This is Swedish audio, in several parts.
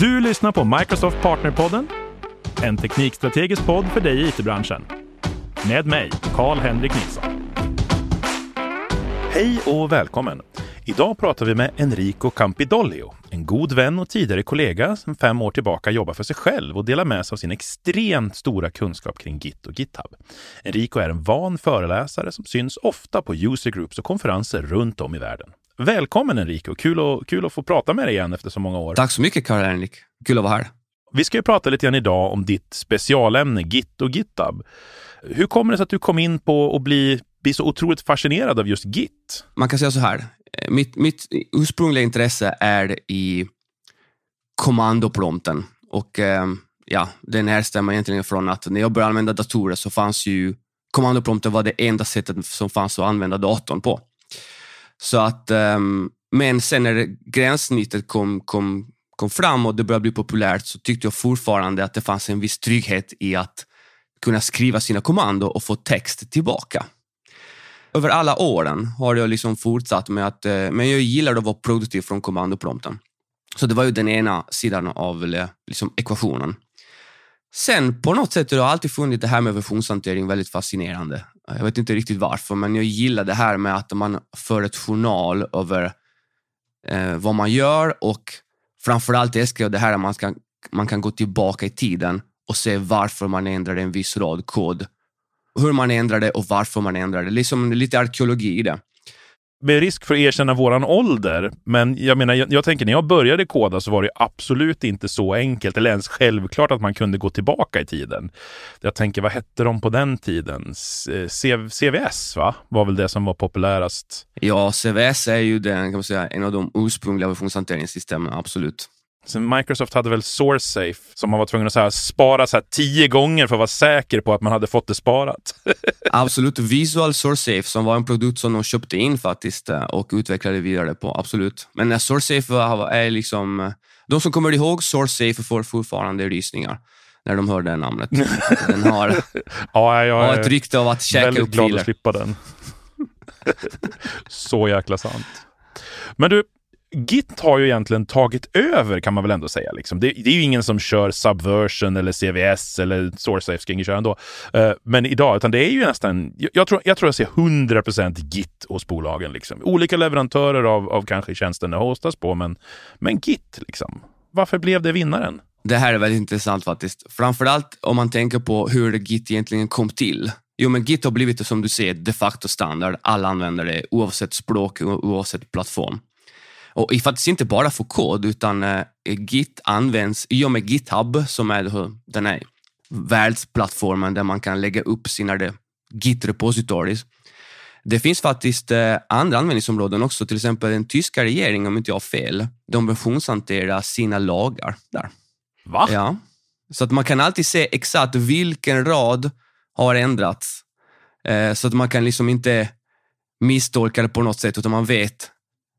Du lyssnar på Microsoft Partnerpodden, en teknikstrategisk podd för dig i it-branschen. Med mig, Karl-Henrik Nilsson. Hej och välkommen! Idag pratar vi med Enrico Campidoglio, en god vän och tidigare kollega som fem år tillbaka jobbar för sig själv och delar med sig av sin extremt stora kunskap kring Git och GitHub. Enrico är en van föreläsare som syns ofta på user groups och konferenser runt om i världen. Välkommen Enrico! Kul, och, kul att få prata med dig igen efter så många år. Tack så mycket Karl-Henrik! Kul att vara här. Vi ska ju prata lite grann idag om ditt specialämne Git och GitHub. Hur kommer det sig att du kom in på att bli, bli så otroligt fascinerad av just Git? Man kan säga så här, mitt, mitt ursprungliga intresse är i kommandoprompten och eh, ja, den härstammar egentligen från att när jag började använda datorer så fanns ju kommandoprompten var det enda sättet som fanns att använda datorn på. Så att, um, men sen när gränssnittet kom, kom, kom fram och det började bli populärt så tyckte jag fortfarande att det fanns en viss trygghet i att kunna skriva sina kommando och få text tillbaka. Över alla åren har jag liksom fortsatt med att, eh, men jag gillar att vara produktiv från kommandoprompten. Så det var ju den ena sidan av eh, liksom, ekvationen. Sen på något sätt har jag alltid funnit det här med versionshantering väldigt fascinerande. Jag vet inte riktigt varför, men jag gillar det här med att man för ett journal över eh, vad man gör och framförallt älskar jag det här att man, ska, man kan gå tillbaka i tiden och se varför man ändrade en viss rad kod. Hur man ändrade och varför man ändrade. Liksom lite arkeologi i det med risk för att erkänna våran ålder, men jag menar, jag, jag, tänker när jag började koda så var det absolut inte så enkelt eller ens självklart att man kunde gå tillbaka i tiden. Jag tänker, vad hette de på den tiden? Eh, C CVS va? var väl det som var populärast? Ja, CVS är ju den, kan man säga, en av de ursprungliga versionshanteringssystemen, absolut. Sen Microsoft hade väl SourceSafe som man var tvungen att så här, spara så här, tio gånger för att vara säker på att man hade fått det sparat. absolut. Visual SourceSafe som var en produkt som de köpte in faktiskt eh, och utvecklade vidare på. Absolut. Men eh, SourceSafe är liksom... Eh, de som kommer ihåg SourceSafe får fortfarande rysningar när de hör det namnet. Den har, ja, jag har ett rykte av att käka upp Väldigt glad att slippa den. Så jäkla sant. Men du, Git har ju egentligen tagit över kan man väl ändå säga. Liksom. Det, det, är ju ingen som kör Subversion eller CVS eller SourceSafe ska ingen köra ändå. Uh, men idag, utan det är ju nästan, jag, jag, tror, jag tror jag ser 100% Git hos bolagen. Liksom. Olika leverantörer av, av kanske tjänsten det hostas på, men, men Git liksom. Varför blev det vinnaren? Det här är väldigt intressant faktiskt. Framförallt om man tänker på hur Git egentligen kom till. Jo, men Git har blivit som du ser de facto standard. Alla använder det oavsett språk och oavsett plattform. Och faktiskt inte bara för kod, utan eh, Git används i och med GitHub, som är den här världsplattformen där man kan lägga upp sina Git repositories. Det finns faktiskt eh, andra användningsområden också, till exempel den tyska regeringen, om inte jag har fel, de versionshanterar sina lagar där. Va? Ja. Så att man kan alltid se exakt vilken rad har ändrats. Eh, så att man kan liksom inte misstolka det på något sätt, utan man vet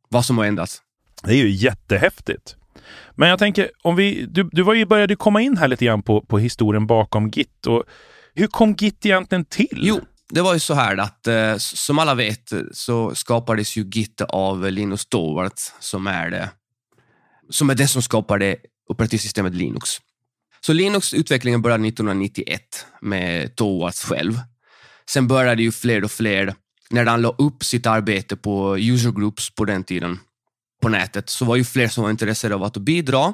vad som har ändrats. Det är ju jättehäftigt. Men jag tänker, om vi, du, du var ju, började komma in här lite grann på, på historien bakom Git. Och hur kom Git egentligen till? Jo, det var ju så här att eh, som alla vet eh, så skapades ju Git av Linus Torvalds som är det som är det som skapade operativsystemet Linux. Så Linux-utvecklingen började 1991 med Torvalds själv. Sen började ju fler och fler, när han la upp sitt arbete på user groups på den tiden, på nätet så var ju fler som var intresserade av att bidra.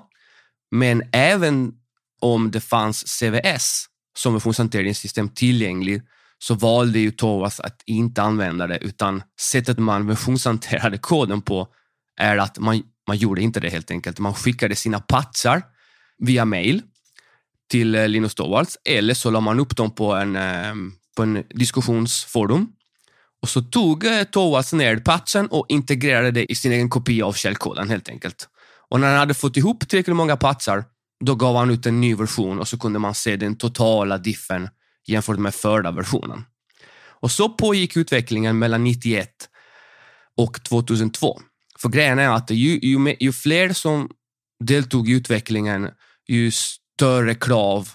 Men även om det fanns CVS som versionshanteringssystem tillgängligt så valde ju Tovas att inte använda det utan sättet man versionshanterade koden på är att man, man gjorde inte det helt enkelt. Man skickade sina patchar via mail till eh, Linus Torvalds eller så la man upp dem på en, eh, på en diskussionsforum och så tog eh, Torvalds ner patchen och integrerade det i sin egen kopia av källkoden helt enkelt. Och när han hade fått ihop tillräckligt många patchar, då gav han ut en ny version och så kunde man se den totala diffen jämfört med förra versionen. Och så pågick utvecklingen mellan 91 och 2002. För grejen är att ju, ju, ju fler som deltog i utvecklingen, ju större krav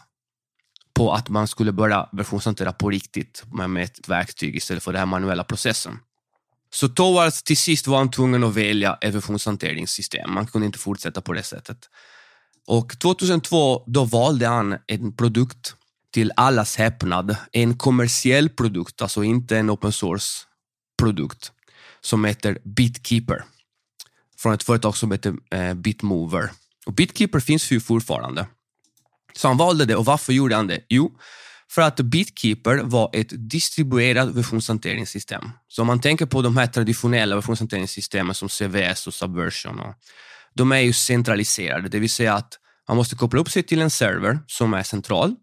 på att man skulle börja versionshantera på riktigt med ett verktyg istället för den här manuella processen. Så Towards till sist var han tvungen att välja ett versionshanteringssystem. Man kunde inte fortsätta på det sättet. Och 2002 då valde han en produkt till allas häpnad, en kommersiell produkt, alltså inte en open source-produkt, som heter Bitkeeper. Från ett företag som heter eh, Bitmover. Och Bitkeeper finns ju fortfarande. Så han valde det och varför gjorde han det? Jo, för att Bitkeeper var ett distribuerat versionshanteringssystem. Så om man tänker på de här traditionella versionshanteringssystemen som CVS och Subversion, och, de är ju centraliserade, det vill säga att man måste koppla upp sig till en server som är central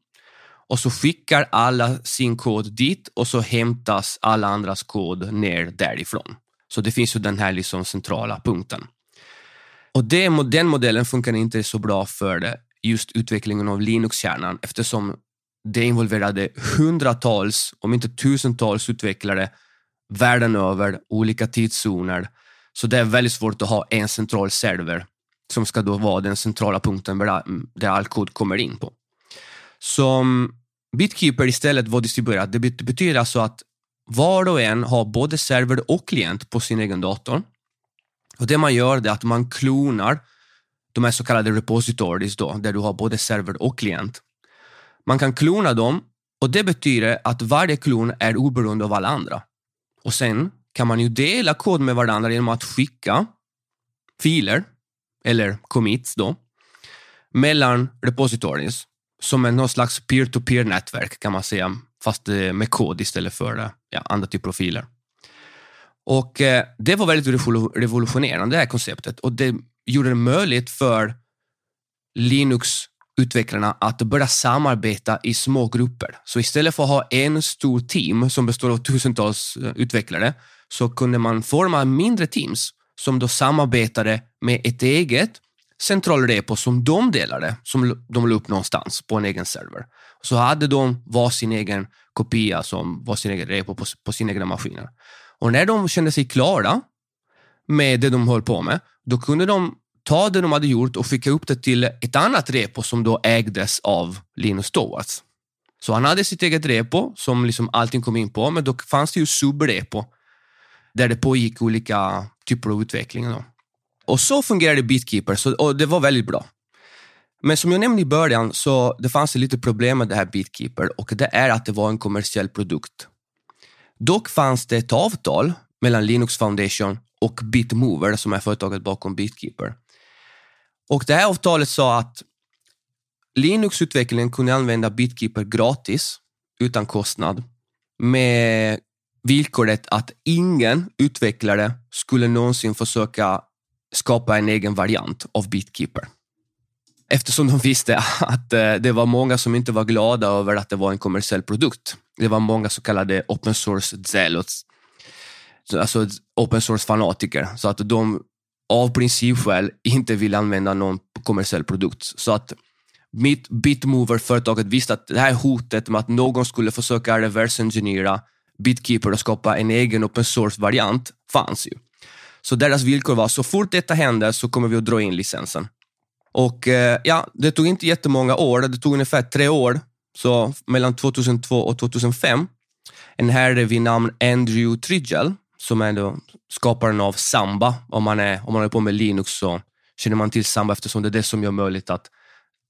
och så skickar alla sin kod dit och så hämtas alla andras kod ner därifrån. Så det finns ju den här liksom centrala punkten. Och det, den modellen funkar inte så bra för just utvecklingen av Linux-kärnan eftersom det involverade hundratals, om inte tusentals utvecklare världen över, olika tidszoner. Så det är väldigt svårt att ha en central server som ska då vara den centrala punkten där all kod kommer in på. Som Bitkeeper istället var distribuerat, det betyder alltså att var och en har både server och klient på sin egen dator. Och Det man gör är att man klonar de här så kallade repositories då, där du har både server och klient. Man kan klona dem och det betyder att varje klon är oberoende av alla andra. Och sen kan man ju dela kod med varandra genom att skicka filer, eller commits då, mellan repositories som är någon slags peer-to-peer nätverk kan man säga, fast eh, med kod istället för eh, ja, andra typer av filer. Och eh, Det var väldigt revolutionerande det här konceptet och det gjorde det möjligt för Linux-utvecklarna att börja samarbeta i små grupper. Så istället för att ha en stor team som består av tusentals eh, utvecklare så kunde man forma mindre teams som då samarbetade med ett eget central repo som de delade, som de la upp någonstans på en egen server. Så hade de var sin egen kopia som var sin egen repo på, på sina egna maskiner. Och när de kände sig klara med det de höll på med, då kunde de ta det de hade gjort och skicka upp det till ett annat repo som då ägdes av Linus Torvalds. Så han hade sitt eget repo som liksom allting kom in på, men då fanns det ju subrepo där det pågick olika typer av utveckling. Då. Och så fungerade Beatkeeper så, och det var väldigt bra. Men som jag nämnde i början så det fanns det lite problem med det här Beatkeeper och det är att det var en kommersiell produkt. Dock fanns det ett avtal mellan Linux Foundation och Bitmover som är företaget bakom Beatkeeper. Och det här avtalet sa att Linux-utvecklingen kunde använda Bitkeeper gratis utan kostnad med villkoret att ingen utvecklare skulle någonsin försöka skapa en egen variant av Bitkeeper. Eftersom de visste att eh, det var många som inte var glada över att det var en kommersiell produkt. Det var många så kallade open source zealots, alltså open source fanatiker, så att de av principskäl inte vill använda någon kommersiell produkt. Så att mitt Bitmover-företaget visste att det här hotet med att någon skulle försöka reverse engineera Bitkeeper och skapa en egen open source-variant fanns ju. Så deras villkor var, så fort detta händer så kommer vi att dra in licensen. Och eh, ja, det tog inte jättemånga år, det tog ungefär tre år, så mellan 2002 och 2005. En herre vid namn Andrew Tridgell, som är då skaparen av Samba. Om man, är, om man håller på med Linux så känner man till Samba eftersom det är det som gör möjligt att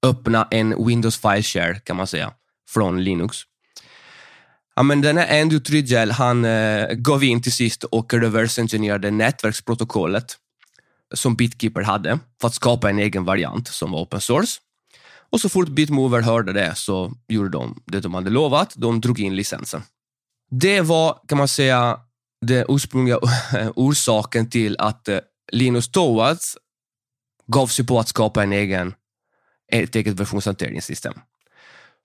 öppna en Windows File Share kan man säga, från Linux. Ja, men den här Andrew Trigel, han eh, gav in till sist och reverse-engineerade nätverksprotokollet som Bitkeeper hade för att skapa en egen variant som var open source. Och så fort Bitmover hörde det så gjorde de det de hade lovat. De drog in licensen. Det var, kan man säga, den ursprungliga orsaken till att eh, Linus Torvalds gav sig på att skapa en egen, ett eget versionshanteringssystem.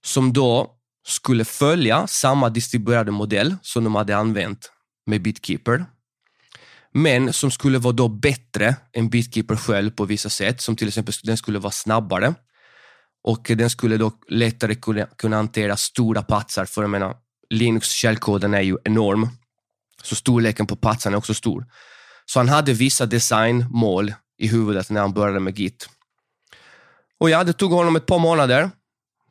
Som då skulle följa samma distribuerade modell som de hade använt med Bitkeeper. Men som skulle vara då bättre än Bitkeeper själv på vissa sätt, som till exempel den skulle vara snabbare och den skulle då lättare kunna, kunna hantera stora patsar, för jag menar, Linux källkoden är ju enorm, så storleken på patsen är också stor. Så han hade vissa designmål i huvudet när han började med Git. Och ja, det tog honom ett par månader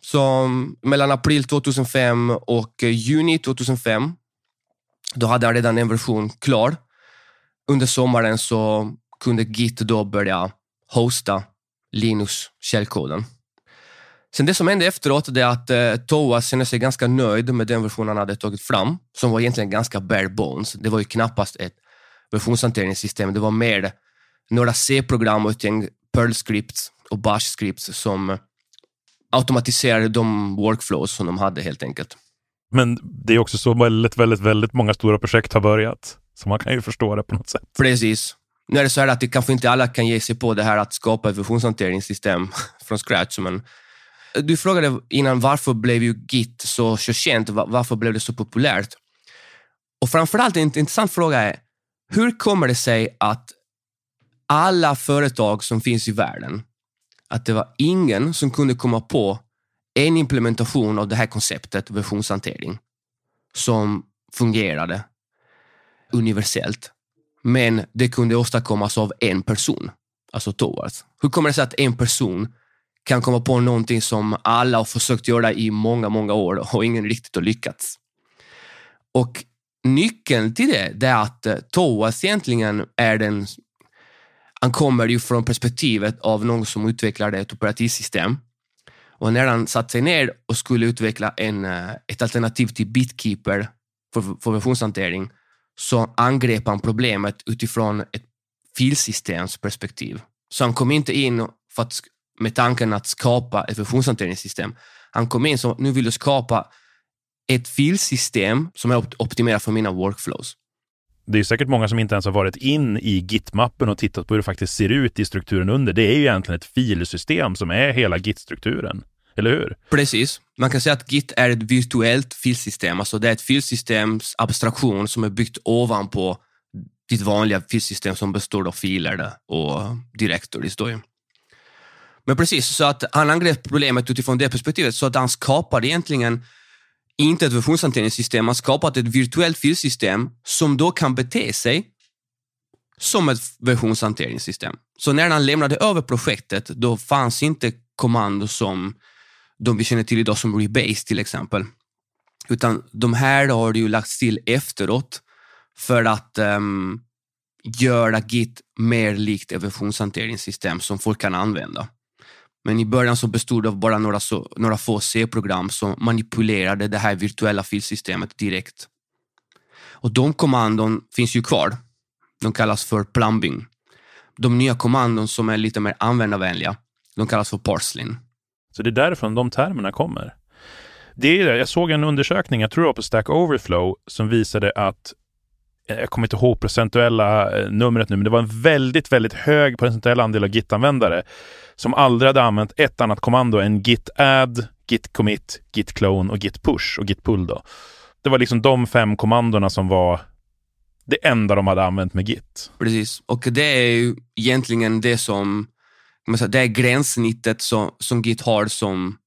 så mm, mellan april 2005 och juni 2005, då hade han redan en version klar. Under sommaren så kunde Git då börja hosta Linux-källkoden. Sen det som hände efteråt är att eh, Toa kände sig ganska nöjd med den version han hade tagit fram, som var egentligen ganska bare bones. Det var ju knappast ett versionshanteringssystem, det var mer några C-program och ett gäng Perl-scripts och Bash-scripts som automatiserade de workflows som de hade helt enkelt. Men det är också så väldigt, väldigt, väldigt många stora projekt har börjat. Så man kan ju förstå det på något sätt. Precis. Nu är det så här att det kanske inte alla kan ge sig på det här att skapa ett versionshanteringssystem från scratch, men du frågade innan varför blev ju Git så, så känt? Varför blev det så populärt? Och framförallt en intressant fråga är, hur kommer det sig att alla företag som finns i världen, att det var ingen som kunde komma på en implementation av det här konceptet, versionshantering, som fungerade universellt. Men det kunde åstadkommas av en person, alltså Towards. Hur kommer det sig att en person kan komma på någonting som alla har försökt göra i många, många år och ingen riktigt har lyckats? Och nyckeln till det, det är att eh, Toas egentligen är den han kommer ju från perspektivet av någon som utvecklade ett operativsystem. Och när han satte sig ner och skulle utveckla en, eh, ett alternativ till Bitkeeper för, för versionshantering så angrep han problemet utifrån ett filsystemsperspektiv. Så han kom inte in för att, med tanken att skapa ett versionshanteringssystem. Han kom in så nu vill du skapa ett filsystem som är optimerat för mina workflows. Det är säkert många som inte ens har varit in i Git-mappen och tittat på hur det faktiskt ser ut i strukturen under. Det är ju egentligen ett filsystem som är hela Git-strukturen. Eller hur? Precis. Man kan säga att Git är ett virtuellt filsystem. Alltså det är ett filsystems abstraktion som är byggt ovanpå ditt vanliga filsystem som består av filer och directories. Då. Men precis, så att han angrep problemet utifrån det perspektivet så att han skapade egentligen inte ett versionshanteringssystem, han skapade ett virtuellt filsystem som då kan bete sig som ett versionshanteringssystem. Så när han lämnade över projektet, då fanns inte kommando som de vi känner till idag som Rebase till exempel. Utan de här har ju lagts till efteråt för att um, göra Git mer likt ett versionshanteringssystem som folk kan använda. Men i början så bestod det av bara några, så, några få C-program som manipulerade det här virtuella filsystemet direkt. Och de kommandon finns ju kvar. De kallas för plumbing. De nya kommandon som är lite mer användarvänliga, de kallas för parslin. Så det är därifrån de termerna kommer. Det är det. Jag såg en undersökning, jag tror det var på Stack Overflow, som visade att eh, jag kommer inte ihåg procentuella eh, numret nu, men det var en väldigt, väldigt hög procentuell andel av Git-användare som aldrig hade använt ett annat kommando än git add, git commit, git clone och git push och git pull. Då. Det var liksom de fem kommandona som var det enda de hade använt med git. Precis, och det är ju egentligen det som det är gränssnittet som, som Git har som,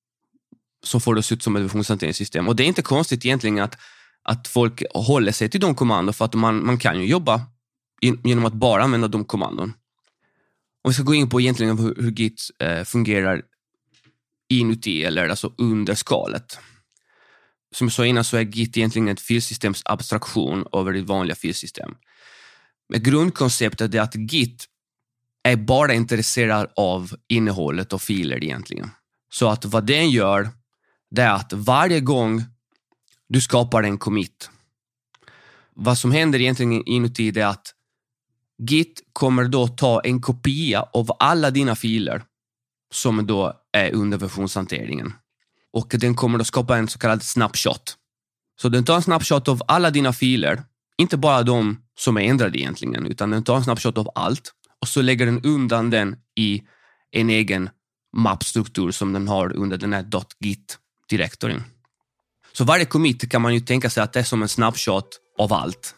som får det att se ut som ett versionshanteringssystem. Och det är inte konstigt egentligen att, att folk håller sig till de kommandon för att man, man kan ju jobba genom att bara använda de kommandon. Om vi ska gå in på egentligen hur, hur Git eh, fungerar inuti, eller alltså under skalet. Som jag sa innan så är Git egentligen ett filsystems abstraktion över det vanliga filsystem. Men grundkonceptet är att Git är bara intresserad av innehållet och filer egentligen. Så att vad den gör, det är att varje gång du skapar en commit, vad som händer egentligen inuti det är att Git kommer då ta en kopia av alla dina filer som då är under versionshanteringen. Och den kommer då skapa en så kallad snapshot. Så den tar en snapshot av alla dina filer, inte bara de som är ändrade egentligen, utan den tar en snapshot av allt och så lägger den undan den i en egen mappstruktur som den har under den här .git-direktorn. Så varje commit kan man ju tänka sig att det är som en snapshot av allt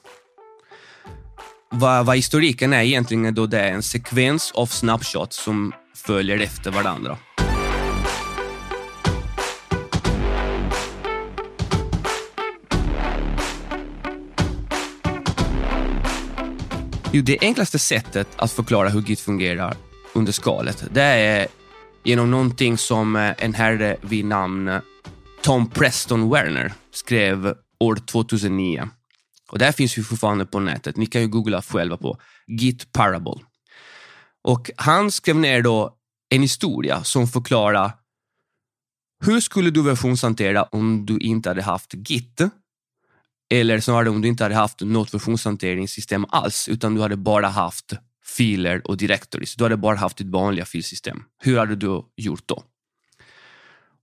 vad, vad historiken är egentligen då det är en sekvens av snapshots som följer efter varandra. Jo, det enklaste sättet att förklara hur Git fungerar under skalet, det är genom någonting som eh, en herre vid namn Tom Preston Werner skrev år 2009. Och det här finns ju fortfarande på nätet. Ni kan ju googla själva på Git Parable. Och han skrev ner då en historia som förklarar hur skulle du versionshantera om du inte hade haft Git? Eller snarare om du inte hade haft något versionshanteringssystem alls, utan du hade bara haft filer och directories. Du hade bara haft ditt vanliga filsystem. Hur hade du gjort då?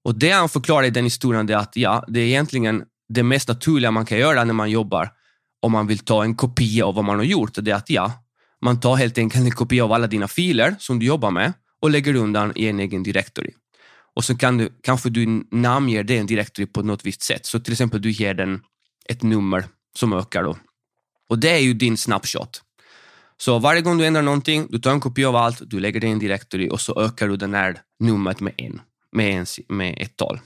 Och det han förklarar i den historien är att ja, det är egentligen det mest naturliga man kan göra när man jobbar om man vill ta en kopia av vad man har gjort. Det är att ja, man tar helt enkelt en kopia av alla dina filer som du jobbar med och lägger undan i en egen directory. Och så kan du, kanske du namnger den directory på något visst sätt. Så till exempel du ger den ett nummer som ökar då. Och det är ju din snapshot. Så varje gång du ändrar någonting, du tar en kopia av allt, du lägger det i en directory och så ökar du den här numret med en, med, en, med ett tal.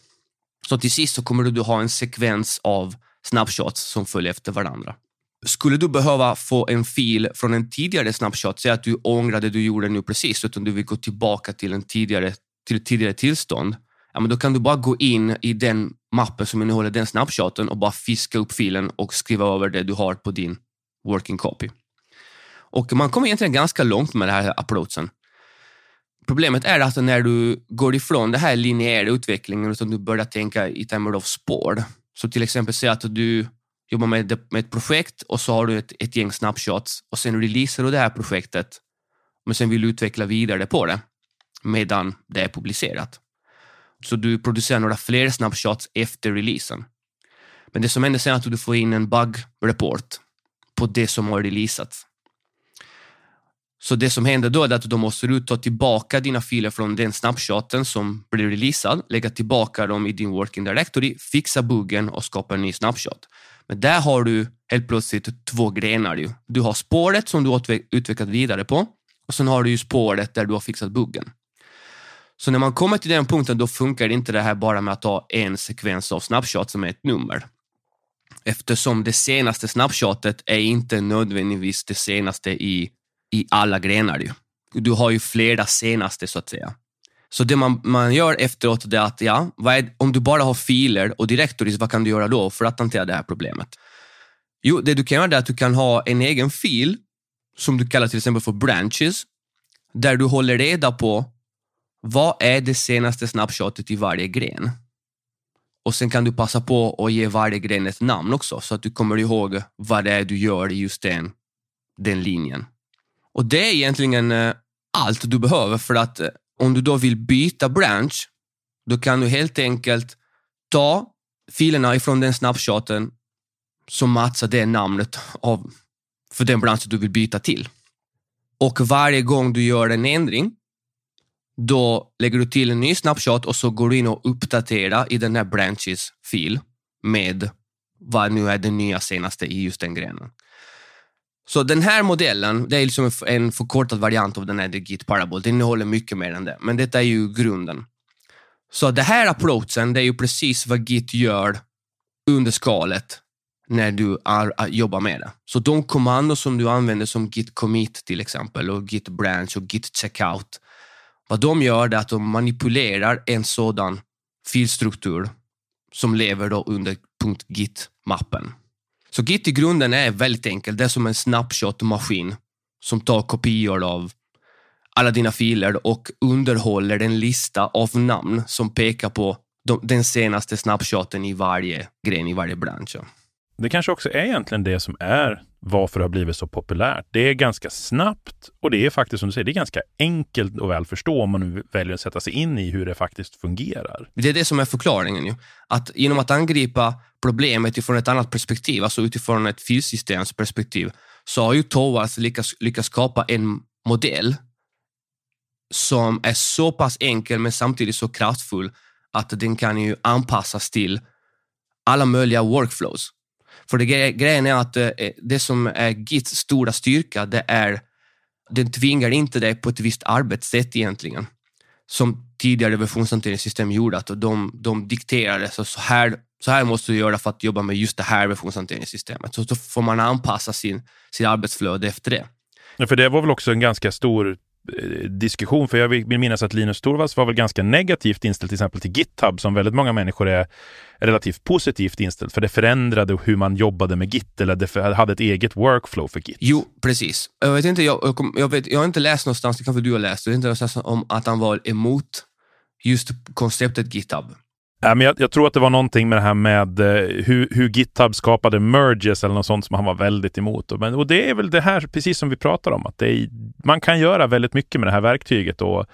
Så till sist så kommer du ha en sekvens av snapshots som följer efter varandra. Skulle du behöva få en fil från en tidigare snapshot, säg att du ångrar det du gjorde nu precis, utan du vill gå tillbaka till en tidigare, till ett tidigare tillstånd, ja, men då kan du bara gå in i den mappen som innehåller den snapshoten och bara fiska upp filen och skriva över det du har på din working copy. Och man kommer egentligen ganska långt med den här approachen. Problemet är att när du går ifrån den här linjära utvecklingen utan du börjar tänka i termer av spår. Så till exempel säg att du jobbar med, med ett projekt och så har du ett, ett gäng snapshots och sen releasar du det här projektet men sen vill du utveckla vidare på det medan det är publicerat. Så du producerar några fler snapshots efter releasen. Men det som händer sen är att du får in en bug report på det som har releasats. Så det som händer då är att du måste du ta tillbaka dina filer från den snapshoten som blir releasad, lägga tillbaka dem i din working directory, fixa buggen och skapa en ny snapshot. Men där har du helt plötsligt två grenar. Ju. Du har spåret som du har utvecklat vidare på och sen har du ju spåret där du har fixat buggen. Så när man kommer till den punkten då funkar inte det här bara med att ha en sekvens av snapshot som är ett nummer. Eftersom det senaste snapshotet är inte nödvändigtvis det senaste i i alla grenar. Ju. Du har ju flera senaste så att säga. Så det man, man gör efteråt är att, ja, är, om du bara har filer och directories, vad kan du göra då för att hantera det här problemet? Jo, det du kan göra är att du kan ha en egen fil som du kallar till exempel för branches, där du håller reda på vad är det senaste snapshotet i varje gren? Och sen kan du passa på att ge varje gren ett namn också, så att du kommer ihåg vad det är du gör i just den, den linjen. Och det är egentligen eh, allt du behöver för att eh, om du då vill byta branch, då kan du helt enkelt ta filerna ifrån den snapshoten som matchar det namnet av, för den bransch du vill byta till. Och varje gång du gör en ändring, då lägger du till en ny snapshot och så går du in och uppdaterar i den här branches-fil med vad nu är det nya senaste i just den grenen. Så den här modellen, det är liksom en förkortad variant av den här The Git Parable. Den innehåller mycket mer än det, men detta är ju grunden. Så den här approachen, det är ju precis vad Git gör under skalet när du är, äh, jobbar med det. Så de kommandon som du använder som git commit till exempel och git branch och git checkout, vad de gör är att de manipulerar en sådan filstruktur som lever då under .git-mappen. Så Git i grunden är väldigt enkelt. Det är som en snapshot-maskin som tar kopior av alla dina filer och underhåller en lista av namn som pekar på den senaste snapshoten i varje gren, i varje bransch. Det kanske också är egentligen det som är varför det har blivit så populärt. Det är ganska snabbt och det är faktiskt som du säger, det är ganska enkelt att väl förstå om man väljer att sätta sig in i hur det faktiskt fungerar. Det är det som är förklaringen. Ju. Att genom att angripa problemet utifrån ett annat perspektiv, alltså utifrån ett filsystems perspektiv, så har ju Towards lyckats, lyckats skapa en modell som är så pass enkel men samtidigt så kraftfull att den kan ju anpassas till alla möjliga workflows. För det, grejen är att eh, eh, det som är Gits stora styrka, det är den tvingar inte dig på ett visst arbetssätt egentligen. Som tidigare versionshanteringssystem gjorde, att de, de dikterade så, så, här, så här måste du göra för att jobba med just det här versionshanteringssystemet. Så så får man anpassa sin, sin arbetsflöde efter det. Ja, för det var väl också en ganska stor Eh, diskussion, för jag vill minnas att Linus Torvalds var väl ganska negativt inställd till exempel till GitHub, som väldigt många människor är relativt positivt inställd, för det förändrade hur man jobbade med Git, eller det hade ett eget workflow för Git. Jo, precis. Jag vet inte, jag, jag, vet, jag har inte läst någonstans, det kanske du har läst, jag vet inte någonstans om att han var emot just konceptet GitHub. Ja, men jag, jag, tror att det var någonting med det här med eh, hur, hur, GitHub skapade merges eller något sånt som han var väldigt emot. Och, men, och det är väl det här, precis som vi pratar om, att är, man kan göra väldigt mycket med det här verktyget och,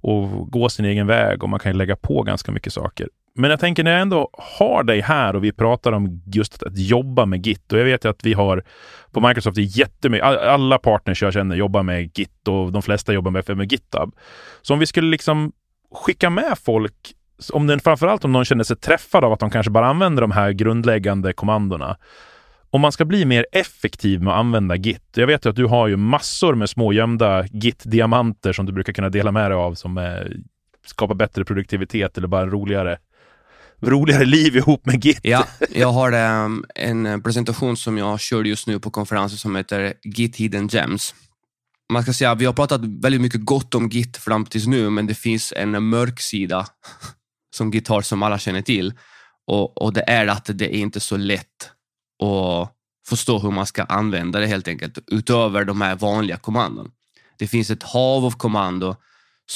och gå sin egen väg och man kan lägga på ganska mycket saker. Men jag tänker när jag ändå har dig här och vi pratar om just att jobba med Git och jag vet ju att vi har på Microsoft jättemycket, alla partners jag känner jobbar med Git och de flesta jobbar med, med GitHub. Så om vi skulle liksom skicka med folk om den, framförallt om någon känner sig träffad av att de kanske bara använder de här grundläggande kommandona. Om man ska bli mer effektiv med att använda Git. Jag vet ju att du har ju massor med små gömda Git-diamanter som du brukar kunna dela med dig av som eh, skapar bättre produktivitet eller bara en roligare roligare liv ihop med Git. Ja, jag har um, en presentation som jag kör just nu på konferensen som heter Git Hidden Gems. Man ska säga, vi har pratat väldigt mycket gott om Git fram tills nu, men det finns en mörk sida som gitarr som alla känner till. Och, och det är att det är inte så lätt att förstå hur man ska använda det helt enkelt, utöver de här vanliga kommandon. Det finns ett hav av kommando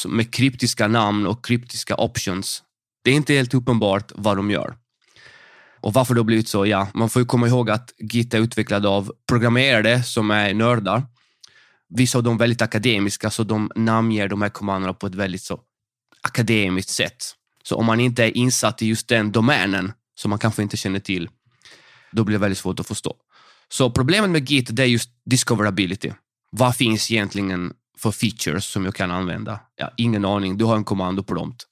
med kryptiska namn och kryptiska options. Det är inte helt uppenbart vad de gör. Och varför det har blivit så? Ja, man får ju komma ihåg att Git är utvecklad av programmerare som är nördar. Vissa av dem väldigt akademiska, så de namnger de här kommandona på ett väldigt så akademiskt sätt. Så om man inte är insatt i just den domänen, som man kanske inte känner till, då blir det väldigt svårt att förstå. Så problemet med Git det är just discoverability. Vad finns egentligen för features som jag kan använda? Ja, ingen aning, du har en kommandoprompt.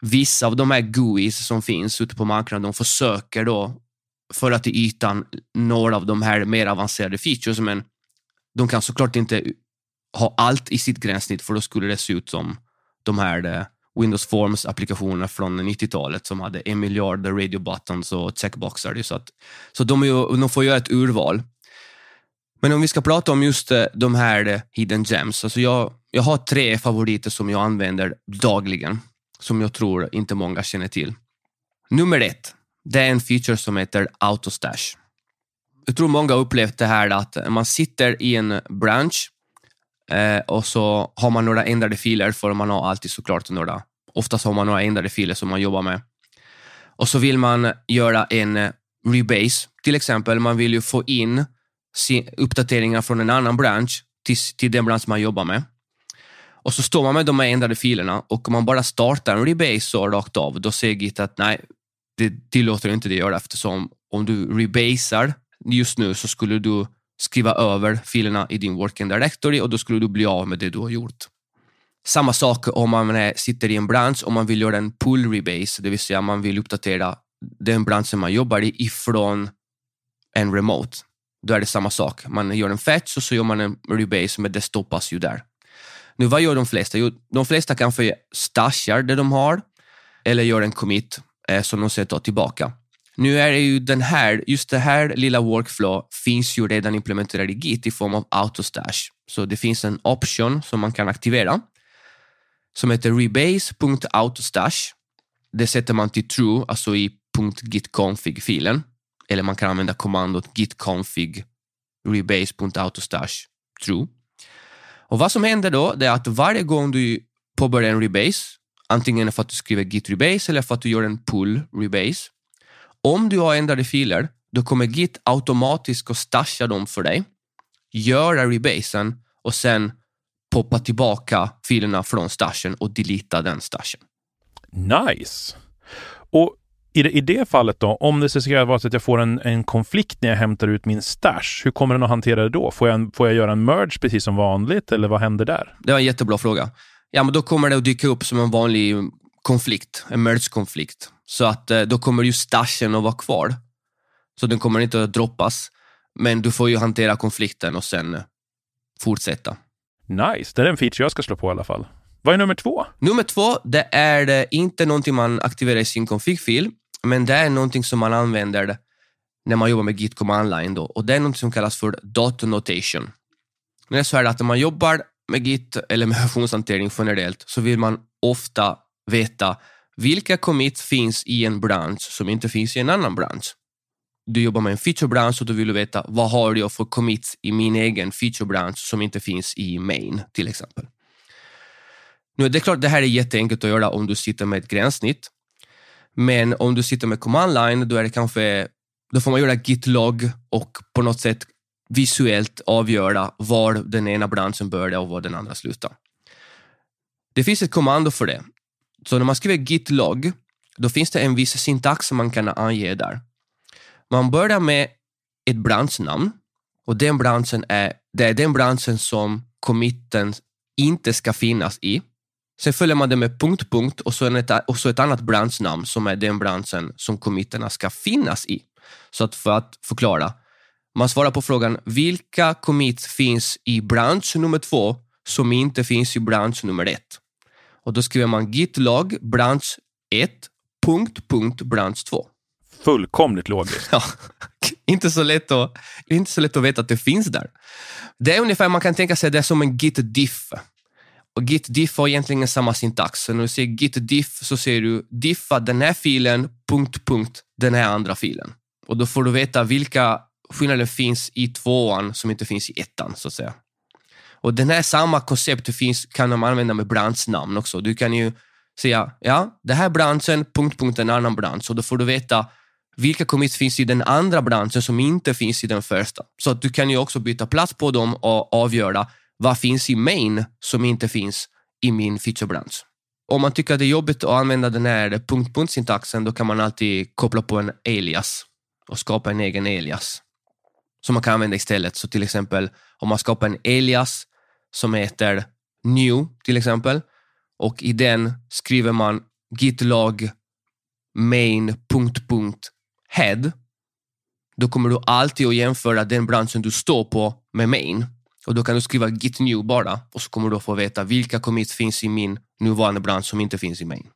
Vissa av de här GUIs som finns ute på marknaden, de försöker då föra till ytan några av de här mer avancerade features, men de kan såklart inte ha allt i sitt gränssnitt, för då skulle det se ut som de här eh, Windows Forms-applikationer från 90-talet som hade en miljard radio buttons och checkboxar. Så, att, så de, ju, de får göra ett urval. Men om vi ska prata om just eh, de här eh, hidden gems. Alltså jag, jag har tre favoriter som jag använder dagligen, som jag tror inte många känner till. Nummer ett, det är en feature som heter Autostash. Jag tror många har upplevt det här att man sitter i en branch eh, och så har man några ändrade filer, för man har alltid såklart några Oftast har man några ändrade filer som man jobbar med. Och så vill man göra en rebase. Till exempel, man vill ju få in uppdateringar från en annan bransch till, till den bransch man jobbar med. Och så står man med de här ändrade filerna och om man bara startar en rebase så rakt av, då säger Git att nej, det tillåter inte det göra eftersom om du rebasar just nu så skulle du skriva över filerna i din working directory och då skulle du bli av med det du har gjort. Samma sak om man sitter i en bransch och man vill göra en pull rebase, det vill säga man vill uppdatera den branschen man jobbar i ifrån en remote. Då är det samma sak. Man gör en fetch och så gör man en rebase, men det stoppas ju där. Nu, vad gör de flesta? Jo, de flesta kanske stashar det de har eller gör en commit eh, som de sedan tar tillbaka. Nu är det ju den här, just det här lilla workflow finns ju redan implementerad i Git i form av autostash. Så det finns en option som man kan aktivera som heter rebase.autostash. Det sätter man till true, alltså i .gitconfig-filen. Eller man kan använda kommandot gitconfig rebase.autostash true. Och vad som händer då det är att varje gång du påbörjar en rebase, antingen för att du skriver git rebase eller för att du gör en pull rebase. Om du har ändrade filer, då kommer git automatiskt att stasha dem för dig, göra rebasen och sen poppa tillbaka filerna från stashen och delita den stashen. Nice! Och i det, i det fallet då, om det ska vara så att jag får en, en konflikt när jag hämtar ut min stash, hur kommer den att hantera det då? Får jag, får jag göra en merge precis som vanligt eller vad händer där? Det var en jättebra fråga. Ja, men då kommer det att dyka upp som en vanlig konflikt, en merge-konflikt. Så att eh, då kommer ju stashen att vara kvar. Så den kommer inte att droppas. Men du får ju hantera konflikten och sen eh, fortsätta. Nice, det är en feature jag ska slå på i alla fall. Vad är nummer två? Nummer två, det är eh, inte någonting man aktiverar i sin config-fil, men det är någonting som man använder när man jobbar med Git command line. Då. Och det är något som kallas för dot notation. Det är så här att när man jobbar med Git eller med versionshantering generellt så vill man ofta veta vilka commits finns i en bransch som inte finns i en annan bransch. Du jobbar med en featurebransch och då vill du veta vad har jag för commits i min egen featurebransch som inte finns i main till exempel. Nu, det är klart, det här är jätteenkelt att göra om du sitter med ett gränssnitt. Men om du sitter med command line, då är det kanske, då får man göra git log och på något sätt visuellt avgöra var den ena branschen börjar och var den andra slutar. Det finns ett kommando för det. Så när man skriver git log, då finns det en viss syntax som man kan ange där. Man börjar med ett branschnamn och den branschen är, det är den branschen som committen inte ska finnas i. Sen följer man det med punkt, punkt och så, ett, och så ett annat branschnamn som är den branschen som committerna ska finnas i. Så att för att förklara, man svarar på frågan vilka commits finns i bransch nummer två som inte finns i bransch nummer ett. Och då skriver man git log bransch 1, punkt, punkt, bransch 2. Fullkomligt logiskt. Ja, inte så, lätt att, inte så lätt att veta att det finns där. Det är ungefär, man kan tänka sig det som en git diff. Och git diff har egentligen samma syntax. Så när du säger git diff så säger du diffa den här filen, punkt, punkt, den här andra filen. Och då får du veta vilka skillnader finns i tvåan som inte finns i ettan, så att säga. Och den här samma koncept finns, kan de använda med branschnamn också. Du kan ju säga, ja, det här branschen, punkt, punkt, en annan bransch. Och då får du veta vilka commits finns i den andra branschen som inte finns i den första. Så att du kan ju också byta plats på dem och avgöra vad finns i main som inte finns i min featurebransch. Om man tycker att det är jobbigt att använda den här punkt, punkt syntaxen, då kan man alltid koppla på en alias och skapa en egen alias som man kan använda istället. Så till exempel om man skapar en alias som heter new till exempel och i den skriver man gitlog main punkt punkt head. Då kommer du alltid att jämföra den branschen du står på med main. Och då kan du skriva git new bara och så kommer du att få veta vilka commits finns i min nuvarande bransch som inte finns i main.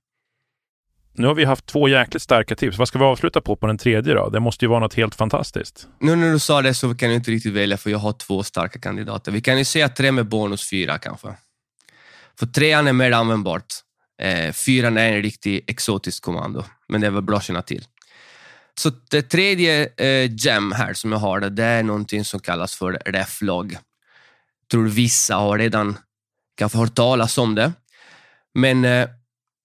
Nu har vi haft två jäkligt starka tips. Vad ska vi avsluta på på den tredje då? Det måste ju vara något helt fantastiskt. Nu när du sa det så kan jag inte riktigt välja för jag har två starka kandidater. Vi kan ju säga tre med bonus fyra kanske. För trean är mer användbart. Eh, fyran är en riktig exotisk kommando, men det är väl bra att känna till. Så det tredje eh, gem här som jag har, det är någonting som kallas för reflog. tror vissa har redan kanske hört talas om det. Men eh,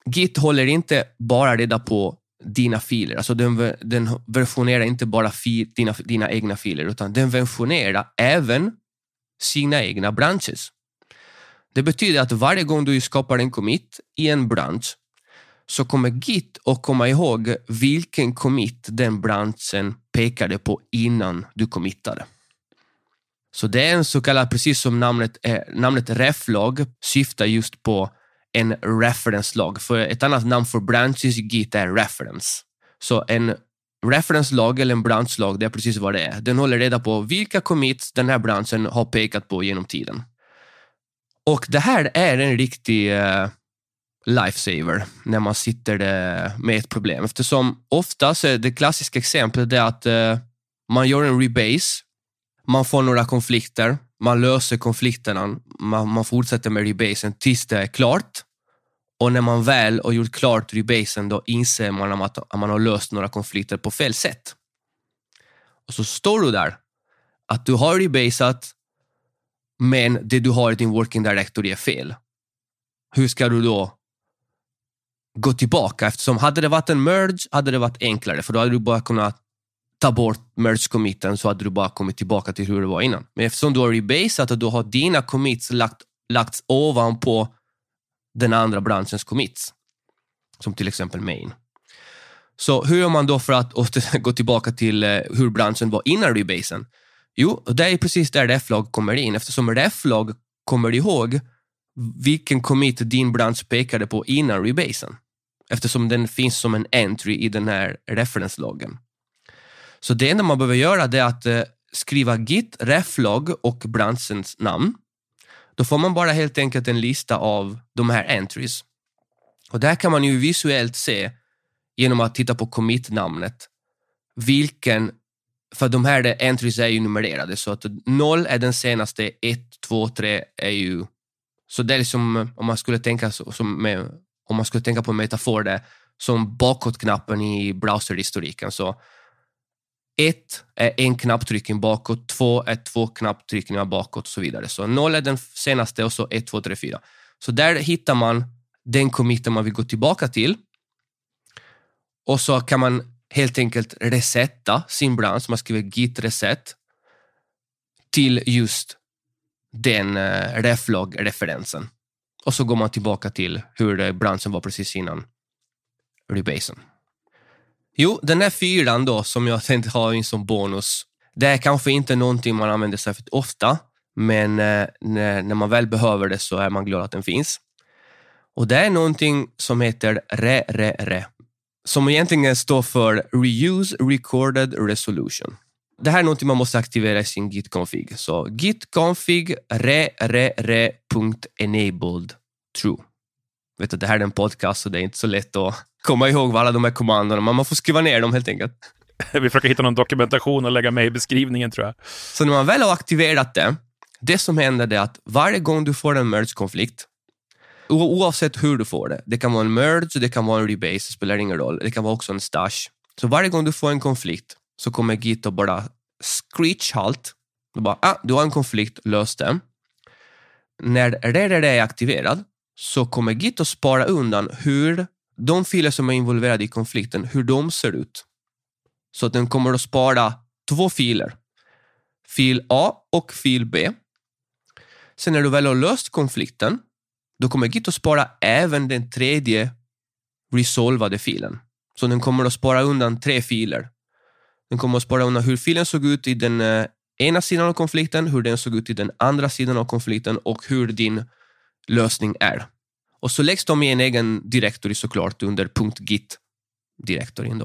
Git håller inte bara reda på dina filer. Alltså den, den versionerar inte bara fi, dina, dina egna filer, utan den versionerar även sina egna branches. Det betyder att varje gång du skapar en commit i en bransch så kommer Git att komma ihåg vilken commit den branschen pekade på innan du committade. Så det är en så kallad, precis som namnet, eh, namnet reflog syftar just på en reference log. För ett annat namn för branches i Git är reference. Så en reference log eller en branch log, det är precis vad det är. Den håller reda på vilka commits den här branschen har pekat på genom tiden. Och det här är en riktig eh, lifesaver när man sitter med ett problem. Eftersom oftast är det klassiska exemplet är att eh, man gör en rebase, man får några konflikter, man löser konflikterna, man, man fortsätter med rebasen tills det är klart. Och när man väl har gjort klart rebasen, då inser man att, att man har löst några konflikter på fel sätt. Och så står du där, att du har rebasat, men det du har i din working directory är fel. Hur ska du då gå tillbaka? Eftersom hade det varit en merge hade det varit enklare, för då hade du bara kunnat ta bort merge-committen så hade du bara kommit tillbaka till hur det var innan. Men eftersom du har rebasat och du har dina commits lagt, lagts ovanpå den andra branschens commits, som till exempel main. Så hur gör man då för att gå tillbaka till eh, hur branschen var innan rebasen? Jo, det är precis där reflog kommer in. Eftersom reflog kommer ihåg vilken commit din bransch pekade på innan rebasen. Eftersom den finns som en entry i den här referensloggen. Så det enda man behöver göra är att eh, skriva git reflog och branschens namn. Då får man bara helt enkelt en lista av de här entries. Och där kan man ju visuellt se genom att titta på commit-namnet vilken, för de här entries är ju numrerade så att 0 är den senaste, 1, 2, 3 är ju Så det är liksom, om man skulle tänka, så, som med, om man skulle tänka på en metafor det, som bakåtknappen i browserhistoriken. Så ett är en knapptryckning bakåt, två är två knapptryckningar bakåt och så vidare. Så noll är den senaste och så ett, två, tre, fyra. Så där hittar man den committen man vill gå tillbaka till. Och så kan man helt enkelt resetta sin bransch. Man skriver git reset till just den eh, reflog-referensen. Och så går man tillbaka till hur branschen var precis innan rebasen. Jo, den här fyran då som jag tänkte ha in som bonus, det är kanske inte någonting man använder särskilt ofta, men eh, när, när, man väl behöver det så är man glad att den finns. Och det är någonting som heter RE-RE-RE, som egentligen står för Reuse Recorded Resolution. Det här är någonting man måste aktivera i sin git-config. Så git-config re-re-re.enabled true. Vet du, det här är en podcast så det är inte så lätt att komma ihåg alla de här kommandona, men man får skriva ner dem helt enkelt. Vi försöker hitta någon dokumentation och lägga med i beskrivningen tror jag. Så när man väl har aktiverat det, det som händer är att varje gång du får en merge-konflikt, oavsett hur du får det, det kan vara en merge, det kan vara en rebase, det spelar ingen roll, det kan vara också en stash. Så varje gång du får en konflikt så kommer Git att bara screech halt. Bara, ah, du har en konflikt, lös den. När RRR är aktiverad så kommer Git att spara undan hur de filer som är involverade i konflikten, hur de ser ut. Så att den kommer att spara två filer. Fil A och fil B. Sen när du väl har löst konflikten, då kommer Git att spara även den tredje resolvade filen. Så den kommer att spara undan tre filer. Den kommer att spara undan hur filen såg ut i den eh, ena sidan av konflikten, hur den såg ut i den andra sidan av konflikten och hur din lösning är. Och så läggs de i en egen directory såklart under .git-direktorin.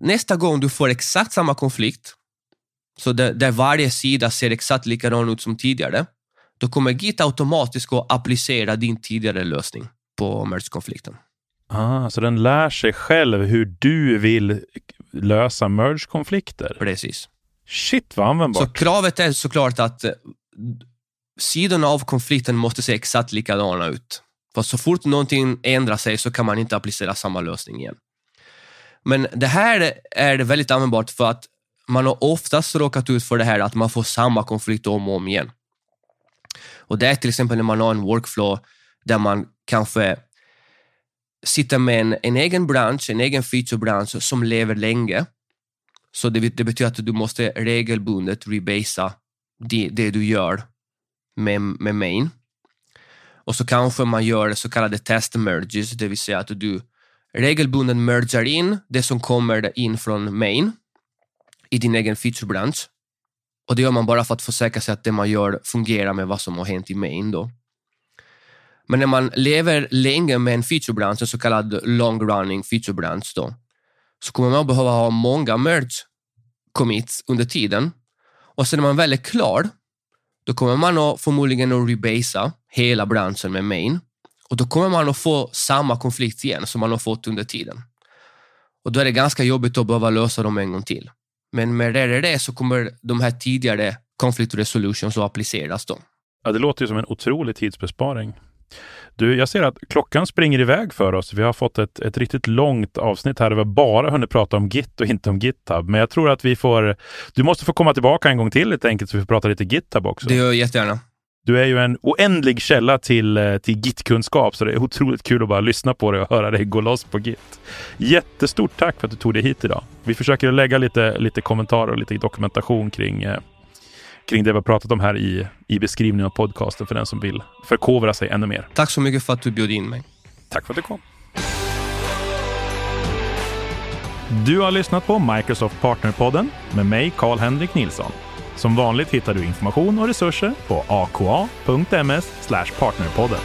Nästa gång du får exakt samma konflikt, så där, där varje sida ser exakt likadan ut som tidigare, då kommer Git automatiskt att applicera din tidigare lösning på merge-konflikten. Ah, så den lär sig själv hur du vill lösa merge-konflikter? Precis. Shit vad användbart. Så kravet är såklart att eh, sidorna av konflikten måste se exakt likadana ut. För så fort någonting ändrar sig så kan man inte applicera samma lösning igen. Men det här är väldigt användbart för att man har oftast råkat ut för det här att man får samma konflikt om och om igen. Och det är till exempel när man har en workflow där man kanske sitta med en, en egen bransch, en egen featurebransch som lever länge. Så det, det betyder att du måste regelbundet rebasa det, det du gör med, med main. Och så kanske man gör så kallade test merges, det vill säga att du regelbundet mergar in det som kommer in från main i din egen featurebransch. Och det gör man bara för att försäkra sig att det man gör fungerar med vad som har hänt i main. Då. Men när man lever länge med en featurebransch, en så kallad long running feature branch, då, så kommer man behöva ha många merge commits under tiden. Och sen när man väl är klar, då kommer man att förmodligen att rebasa hela branschen med main. Och då kommer man att få samma konflikt igen som man har fått under tiden. Och då är det ganska jobbigt att behöva lösa dem en gång till. Men med RRD så kommer de här tidigare conflict resolutions att appliceras då. Ja, det låter ju som en otrolig tidsbesparing. Du, jag ser att klockan springer iväg för oss. Vi har fått ett, ett riktigt långt avsnitt här där vi bara hunnit prata om Git och inte om GitHub. Men jag tror att vi får... Du måste få komma tillbaka en gång till helt enkelt så vi får prata lite GitHub också. Det gör jag jättegärna. Du är ju en oändlig källa till, eh, till Git-kunskap, så det är otroligt kul att bara lyssna på dig och höra dig gå loss på Git. Jättestort tack för att du tog dig hit idag. Vi försöker lägga lite, lite kommentarer och lite dokumentation kring, eh, kring det vi har pratat om här i, i beskrivningen av podcasten för den som vill förkovra sig ännu mer. Tack så mycket för att du bjöd in mig. Tack för att du kom. Du har lyssnat på Microsoft Partnerpodden med mig, Karl-Henrik Nilsson. Som vanligt hittar du information och resurser på aka.ms partnerpodden.